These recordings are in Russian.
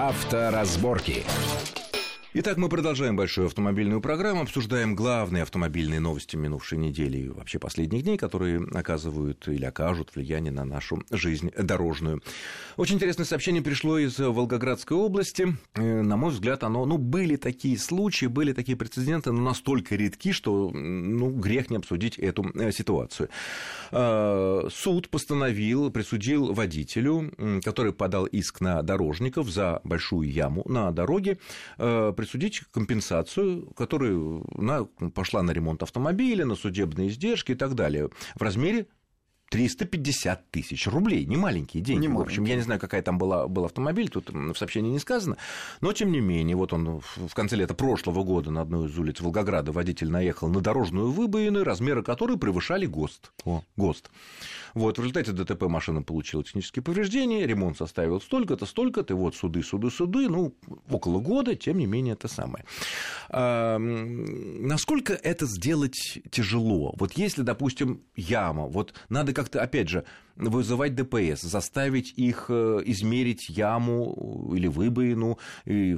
Авторазборки. Итак, мы продолжаем большую автомобильную программу, обсуждаем главные автомобильные новости минувшей недели и вообще последних дней, которые оказывают или окажут влияние на нашу жизнь дорожную. Очень интересное сообщение пришло из Волгоградской области. Э, на мой взгляд, оно, ну, были такие случаи, были такие прецеденты, но настолько редки, что, ну, грех не обсудить эту э, ситуацию. Э, суд постановил, присудил водителю, который подал иск на дорожников за большую яму на дороге, присудить компенсацию, которая пошла на ремонт автомобиля, на судебные издержки и так далее, в размере 350 тысяч рублей. Не маленькие деньги. Не в общем, я не знаю, какая там была, был автомобиль, тут в сообщении не сказано. Но, тем не менее, вот он в конце лета прошлого года на одной из улиц Волгограда водитель наехал на дорожную выбоину, размеры которой превышали ГОСТ. О, ГОСТ. Вот, в результате ДТП машина получила технические повреждения, ремонт составил столько-то, столько-то, и вот суды, суды, суды, ну, около года, тем не менее, это самое. Насколько это сделать тяжело? Вот если, допустим, яма, вот надо как-то, опять же, вызывать ДПС, заставить их э, измерить яму или выбоину,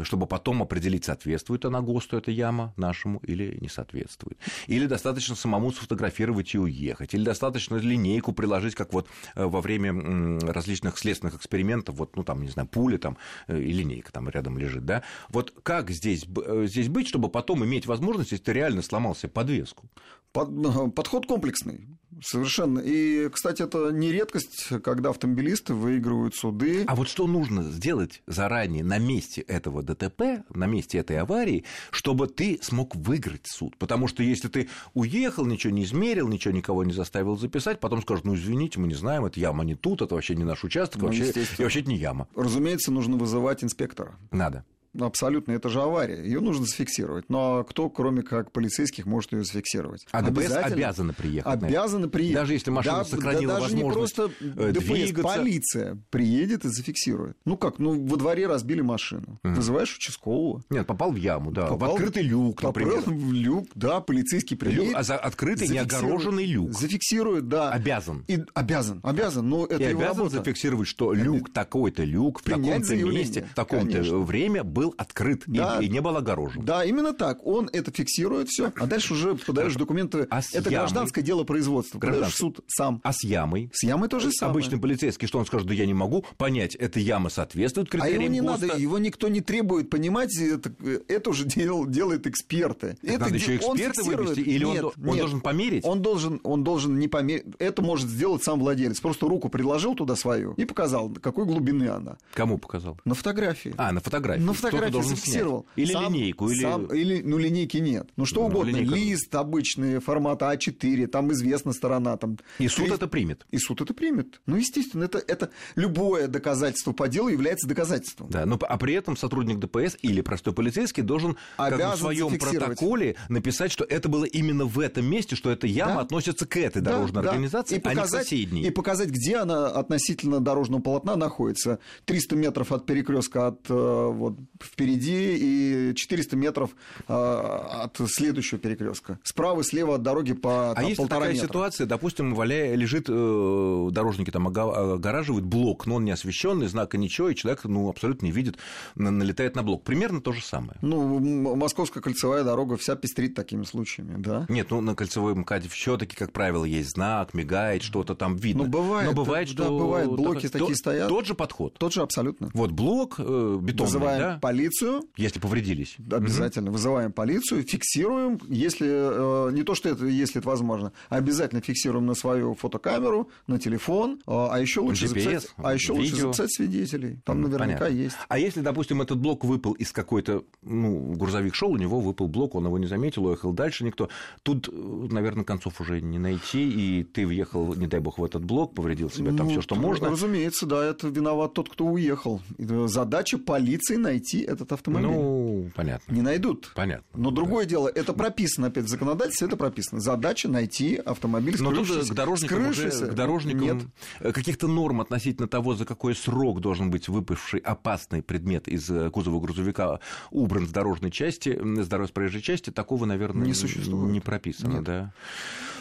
чтобы потом определить, соответствует она ГОСТу эта яма нашему или не соответствует. Или достаточно самому сфотографировать и уехать, или достаточно линейку приложить, как вот э, во время различных следственных экспериментов, вот, ну, там, не знаю, пуля там э, и линейка там рядом лежит, да? Вот как здесь, здесь быть, чтобы потом иметь возможность, если ты реально сломал себе подвеску? Под, подход комплексный. Совершенно. И, кстати, это не редкость, когда автомобилисты выигрывают суды. А вот что нужно сделать заранее на месте этого ДТП, на месте этой аварии, чтобы ты смог выиграть суд? Потому что если ты уехал, ничего не измерил, ничего никого не заставил записать, потом скажут, ну, извините, мы не знаем, это яма не тут, это вообще не наш участок, ну, вообще, и вообще это не яма. Разумеется, нужно вызывать инспектора. Надо. Абсолютно, это же авария. Ее нужно зафиксировать. Но кто, кроме как полицейских, может ее зафиксировать? А ДПС обязаны приехать. Обязаны приехать. Даже если машина да, сохранила да, даже возможность не просто э, ДПС, двигаться. полиция приедет и зафиксирует. Ну как, ну во дворе разбили машину. Mm. Вызываешь участкового. Нет, попал в яму, да. Попал в открытый люк, например. Попал в люк, да, полицейский приедет. Люк, а за открытый, не огороженный люк. Зафиксирует, да. Обязан. И, обязан, обязан. Но это и его обязан работа. зафиксировать, что люк, такой-то люк, в таком-то месте, в таком-то время был открыт. Да, и, и не был огорожен. Да, именно так. Он это фиксирует все, а дальше уже подаешь документы. А это ямой... гражданское дело производства. Подаешь в суд сам. А с ямой? С ямой тоже самое. Обычный полицейский, что он скажет, да я не могу понять, эта яма соответствует критериям А его не ГОСТа. надо, его никто не требует понимать, это, это уже дел, делают эксперты. Это надо еще эксперты вывести, или нет, он, он нет, должен померить? Он должен, он должен не померить. Это может сделать сам владелец. Просто руку предложил туда свою и показал, какой глубины она. Кому показал? На фотографии. А, на фотографии. На фотографии зафиксировал. Или сам, линейку, или... Сам, или... Ну, линейки нет. Ну, что ну, угодно. Линейка... Лист обычный, формата А4, там известна сторона. Там... И суд 3... это примет. И суд это примет. Ну, естественно, это, это любое доказательство по делу является доказательством. Да, но а при этом сотрудник ДПС или простой полицейский должен как в своем протоколе написать, что это было именно в этом месте, что эта яма да? относится к этой да, дорожной да. организации, и показать, а не к соседней. И показать, где она относительно дорожного полотна находится. 300 метров от перекрестка от э, вот впереди и 400 метров а, от следующего перекрестка. Справа и слева от дороги по там, А если такая метра. ситуация, допустим, валяя, лежит, э, дорожники там огораживают блок, но он не освещенный, знака ничего, и человек ну, абсолютно не видит, налетает на блок. Примерно то же самое. Ну, Московская кольцевая дорога вся пестрит такими случаями, да? Нет, ну на кольцевой МКАДе все таки как правило, есть знак, мигает, что-то там видно. Ну, бывает. Но бывает, что... Да, бывает, блоки так, такие то, стоят. Тот же подход. Тот же абсолютно. Вот блок э, бетонный, Вызываем да? Полицию. Если повредились. Обязательно. Угу. Вызываем полицию, фиксируем, если э, не то, что это, если это возможно, а обязательно фиксируем на свою фотокамеру, на телефон, э, а еще лучше, GPS, записать, а еще лучше записать свидетелей. Там наверняка Понятно. есть. А если, допустим, этот блок выпал из какой-то, ну, грузовик шел, у него выпал блок, он его не заметил, уехал дальше никто. Тут, э, наверное, концов уже не найти, и ты въехал, не дай бог, в этот блок, повредил себе там ну, все, что можно. Разумеется, да, это виноват тот, кто уехал. Задача полиции найти этот автомобиль. Ну, понятно. Не найдут. Понятно. Но другое дело, это прописано опять в законодательстве, это прописано. Задача найти автомобиль, Но тут к дорожникам, уже, к дорожникам Нет. э, каких-то норм относительно того, за какой срок должен быть выпавший опасный предмет из э, кузова грузовика убран с дорожной части, с дорожной проезжей части, такого, наверное, Не существует. не прописано. Нет. Да.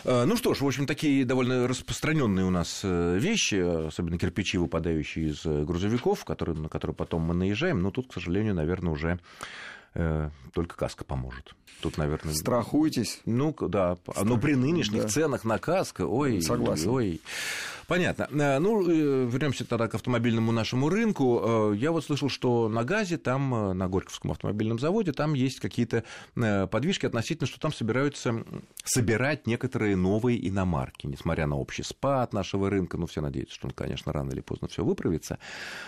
Э, Ну что ж, в общем, такие довольно распространенные у нас э, вещи, особенно кирпичи, выпадающие из э, грузовиков, которые, на которые потом мы наезжаем, но тут, к сожалению, наверное, уже только каска поможет. Тут, наверное... Страхуйтесь. Ну, да. Но при нынешних Да. ценах на каско, ой, Согласен. ой. Понятно. Э, Ну, вернемся тогда к автомобильному нашему рынку. Э, Я вот слышал, что на ГАЗе, там, э, на Горьковском автомобильном заводе, там есть какие-то э, подвижки относительно, что там собираются собирать некоторые новые иномарки, несмотря на общий спад нашего рынка. Ну, все надеются, что он, конечно, рано или поздно все выправится.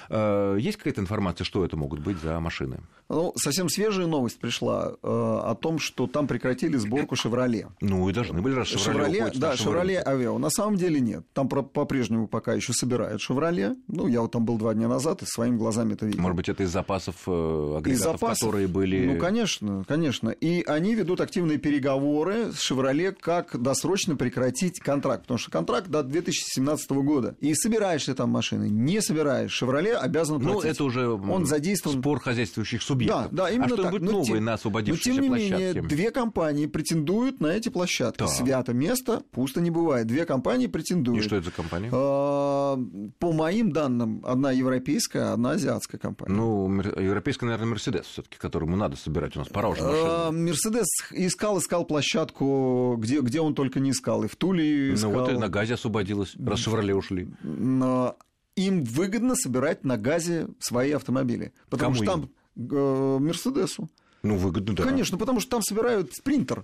Э, Есть какая-то информация, что это могут быть за машины? Ну, совсем свежая новость пришла э, о том, что там прекратили сборку «Шевроле». Ну, и должны были, раз «Шевроле» да, «Шевроле. Авео». На самом деле нет. Там про- по-прежнему пока еще собирают «Шевроле». Ну, я вот там был два дня назад и своими глазами это видел. Может быть, это из запасов э, Из агрегатов, запасов? которые были... Ну, конечно, конечно. И они ведут активные переговоры с «Шевроле», как досрочно прекратить контракт. Потому что контракт до 2017 года. И собираешь ты там машины, не собираешь. «Шевроле» обязан Ну, платить. это уже Он задействован... спор хозяйствующих субъектов. Да, да, именно а так. что-нибудь Но новое тем- на освободившиеся Но тем не площадки? менее, две компании претендуют на эти площадки. Так. Свято место пусто не бывает. Две компании И претендуют. что это за компания? А, По моим данным, одна европейская, одна азиатская компания. Ну, европейская, наверное, Мерседес все-таки, которому надо собирать. У нас пора уже А, машины. Мерседес искал, искал площадку, где, где он только не искал. И в Туле искал. Ну вот и на газе освободилась, раз «Шевроле» ушли. Но им выгодно собирать на газе свои автомобили. Потому Кому что там э, Мерседесу. Ну, выгодно, да. Конечно, потому что там собирают спринтер.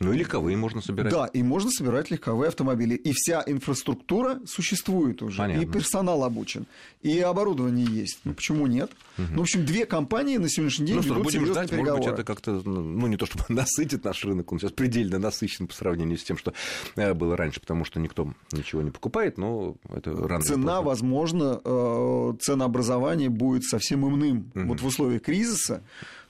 Ну, и легковые можно собирать. Да, и можно собирать легковые автомобили. И вся инфраструктура существует уже. Понятно. И персонал обучен. И оборудование есть. Ну, почему нет? Ну, в общем, две компании на сегодняшний день Ну что, будем ждать, может быть, переговоры. это как-то, ну, не то чтобы насытит наш рынок, он сейчас предельно насыщен по сравнению с тем, что э, было раньше, потому что никто ничего не покупает, но это рано Цена, возможно, э, ценообразование будет совсем иным. Вот в условиях кризиса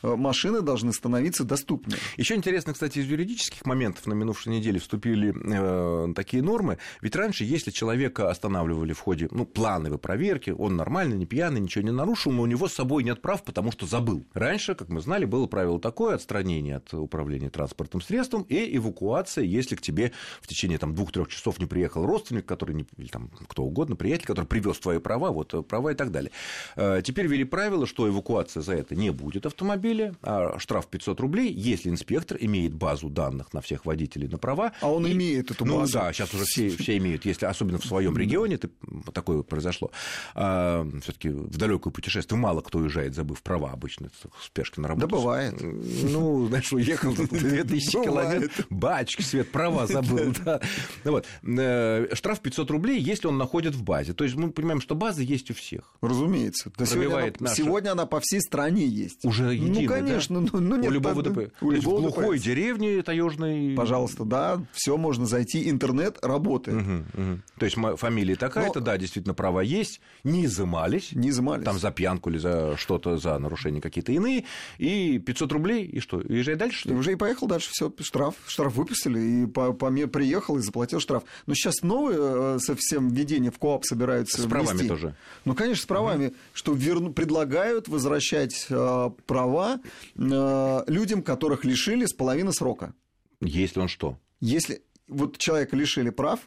машины должны становиться доступны. Еще интересно, кстати, из юридических моментов на минувшей неделе вступили э, такие нормы. Ведь раньше, если человека останавливали в ходе ну, плановой проверки, он нормальный, не пьяный, ничего не нарушил, но у него с собой нет прав, потому что забыл. Раньше, как мы знали, было правило такое отстранение от управления транспортным средством и эвакуация, если к тебе в течение там, двух-трех часов не приехал родственник, который не, или там, кто угодно, приятель, который привез твои права, вот э, права и так далее. Э, Теперь ввели правило, что эвакуация за это не будет автомобиля, а штраф 500 рублей, если инспектор имеет базу данных на всех водителей на права. А он И- имеет эту Ну базу. да, сейчас уже все, все имеют, если особенно в своем регионе ты, такое произошло. все-таки в далекое путешествие мало кто уезжает, забыв права обычно в спешке на работу. Да бывает. Ну, знаешь, уехал тут 2000 Бывает. километров, бачки, свет, права забыл. да. Ну вот. Э, Штраф 500 рублей, если он находит в базе. То есть мы понимаем, что база есть у всех. Разумеется. Да сегодня, она, наша- сегодня она по всей стране есть. Уже единая, Ну, конечно. Ну, ну, нет, у любого да, ДП. у То есть в любого глухой ДПС. деревне таежной... Пожалуйста, да, все можно зайти, интернет работает. Мгм, мгм. То есть фамилия такая-то, Но- да, действительно, права есть, не изымались. Не изымались. Там за пьянку или за что-то, за нарушение какие-то иные, и 500 рублей, и что, езжай дальше, что уже и поехал дальше, все, штраф, штраф выписали, и по, по мне приехал и заплатил штраф. Но сейчас новые э, совсем введения в КОАП собираются С правами ввести. тоже? Ну, конечно, с правами, что верну- предлагают возвращать э, права э, людям, которых лишили с половины срока. Если он что? Если вот человека лишили прав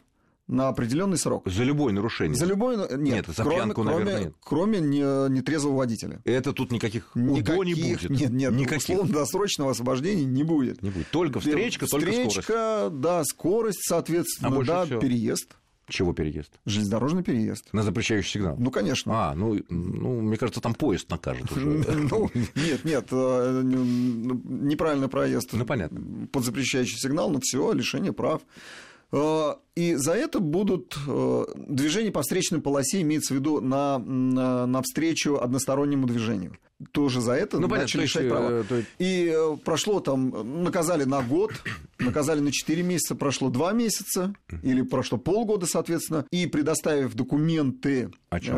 на определенный срок. За любое нарушение. За любой... Нет, Нет, за кроме, пьянку, кроме, наверное, нет. кроме не- нетрезвого водителя. Это тут никаких УДО не Никаких, будет. нет, нет, Никаких. условно-досрочного освобождения не будет. Не будет. Только встречка, только скорость. Встречка, да, скорость, соответственно, А да, всё? переезд, Чего переезд? железнодорожный переезд. На запрещающий сигнал. Ну, конечно. А, ну, ну, мне кажется, там поезд накажет уже. Ну, нет, нет, э, не- неправильный проезд Ну, понятно. под запрещающий сигнал, но все, лишение прав. Э, И за это будут э, движения по встречной полосе, имеется в виду на, на, навстречу одностороннему движению. Тоже за это Ну, понятно, начали есть, лишать права. то И прошло там, наказали на год, наказали на 4 месяца, прошло 2 месяца, или прошло полгода, соответственно, и предоставив документы О чём?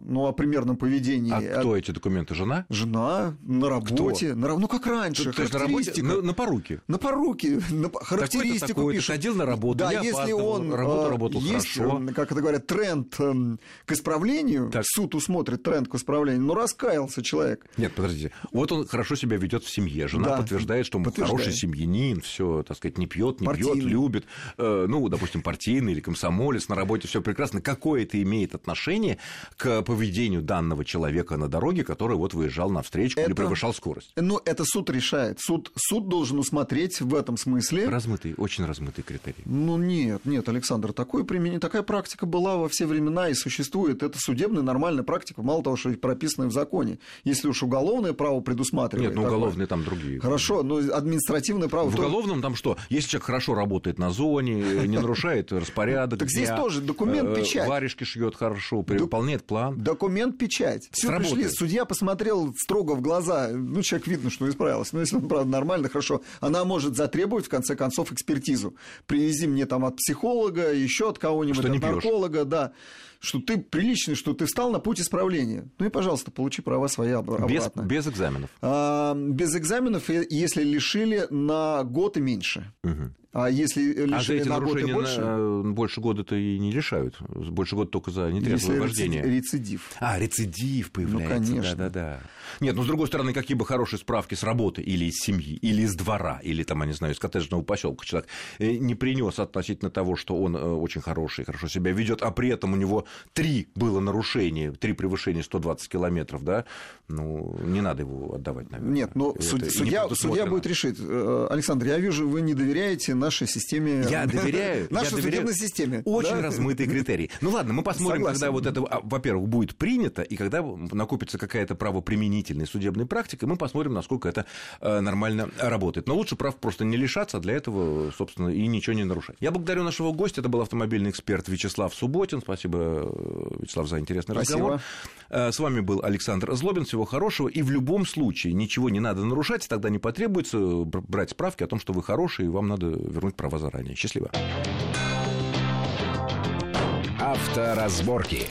Ну, о примерном поведении. А кто эти документы? Жена? Жена, на работе. На, ну, как раньше, то, есть на работе? На, на поруки? На поруки, на, характеристику пишет. ходил на работу, Да, если он... Работу работал есть, хорошо. как это говорят, тренд эм, к исправлению, так. суд усмотрит тренд к исправлению, но раскаялся человек. Нет, подождите. Вот он хорошо себя ведет в семье. Жена да, подтверждает, что он подтверждает. хороший семьянин, все, так сказать, не пьет, не партийный. пьет, любит. Э, ну, допустим, партийный или комсомолец, на работе все прекрасно. Какое это имеет отношение к поведению данного человека на дороге, который вот выезжал на встречку это, или превышал скорость? Ну, это суд решает. Суд, суд должен усмотреть в этом смысле. Размытый, очень размытый критерий. Ну, нет, нет, Александр, такое применение, такая практика была во все времена и существует. Это судебная нормальная практика, мало того, что прописанная в законе. Если уж уголовное право предусматривает. Нет, ну уголовные там другие. Хорошо, но административное право... В то... уголовном там что? Если человек хорошо работает на зоне, не нарушает распорядок. Так здесь тоже документ э, печать. Варежки шьет хорошо, выполняет план. Документ печать. Все пришли, судья посмотрел строго в глаза. Ну, человек видно, что исправился. Но если он, правда, нормально, хорошо. Она может затребовать, в конце концов, экспертизу. Привези мне там от психолога, еще от кого-нибудь, от нарколога, да что ты приличный, что ты встал на путь исправления. Ну и, пожалуйста, получи права свои обратно. Без, без экзаменов? А, без экзаменов, если лишили на год и меньше. Угу. А если лишили а за эти на год и больше... На больше года-то и не решают. Больше года только за нетрезвое вождение. рецидив. А, рецидив появляется. Ну, конечно. Да-да-да. Нет, ну, с другой стороны, какие бы хорошие справки с работы или из семьи, или из двора, или там, я не знаю, из коттеджного поселка человек э, не принес относительно того, что он э, очень хороший, хорошо себя ведет, а при этом у него три было нарушения, три превышения 120 километров, да, ну, не надо его отдавать, наверное. Нет, но суд, судья, судья будет решить. Э, Александр, я вижу, вы не доверяете нашей системе... Я доверяю. Нашей судебной системе. Очень размытые критерии. Ну ладно, мы посмотрим, когда вот это, а, во-первых, будет принято, и когда накопится какая-то правоприменительная судебная практика, мы посмотрим, насколько это э, нормально работает. Но лучше прав просто не лишаться, а для этого, собственно, и ничего не нарушать. Я благодарю нашего гостя, это был автомобильный эксперт Вячеслав Субботин. Спасибо, Вячеслав, за интересный разговор. Э, с вами был Александр Злобин. Всего хорошего. И в любом случае ничего не надо нарушать, тогда не потребуется брать справки о том, что вы хороший, и вам надо вернуть права заранее. Счастливо. Авторазборки.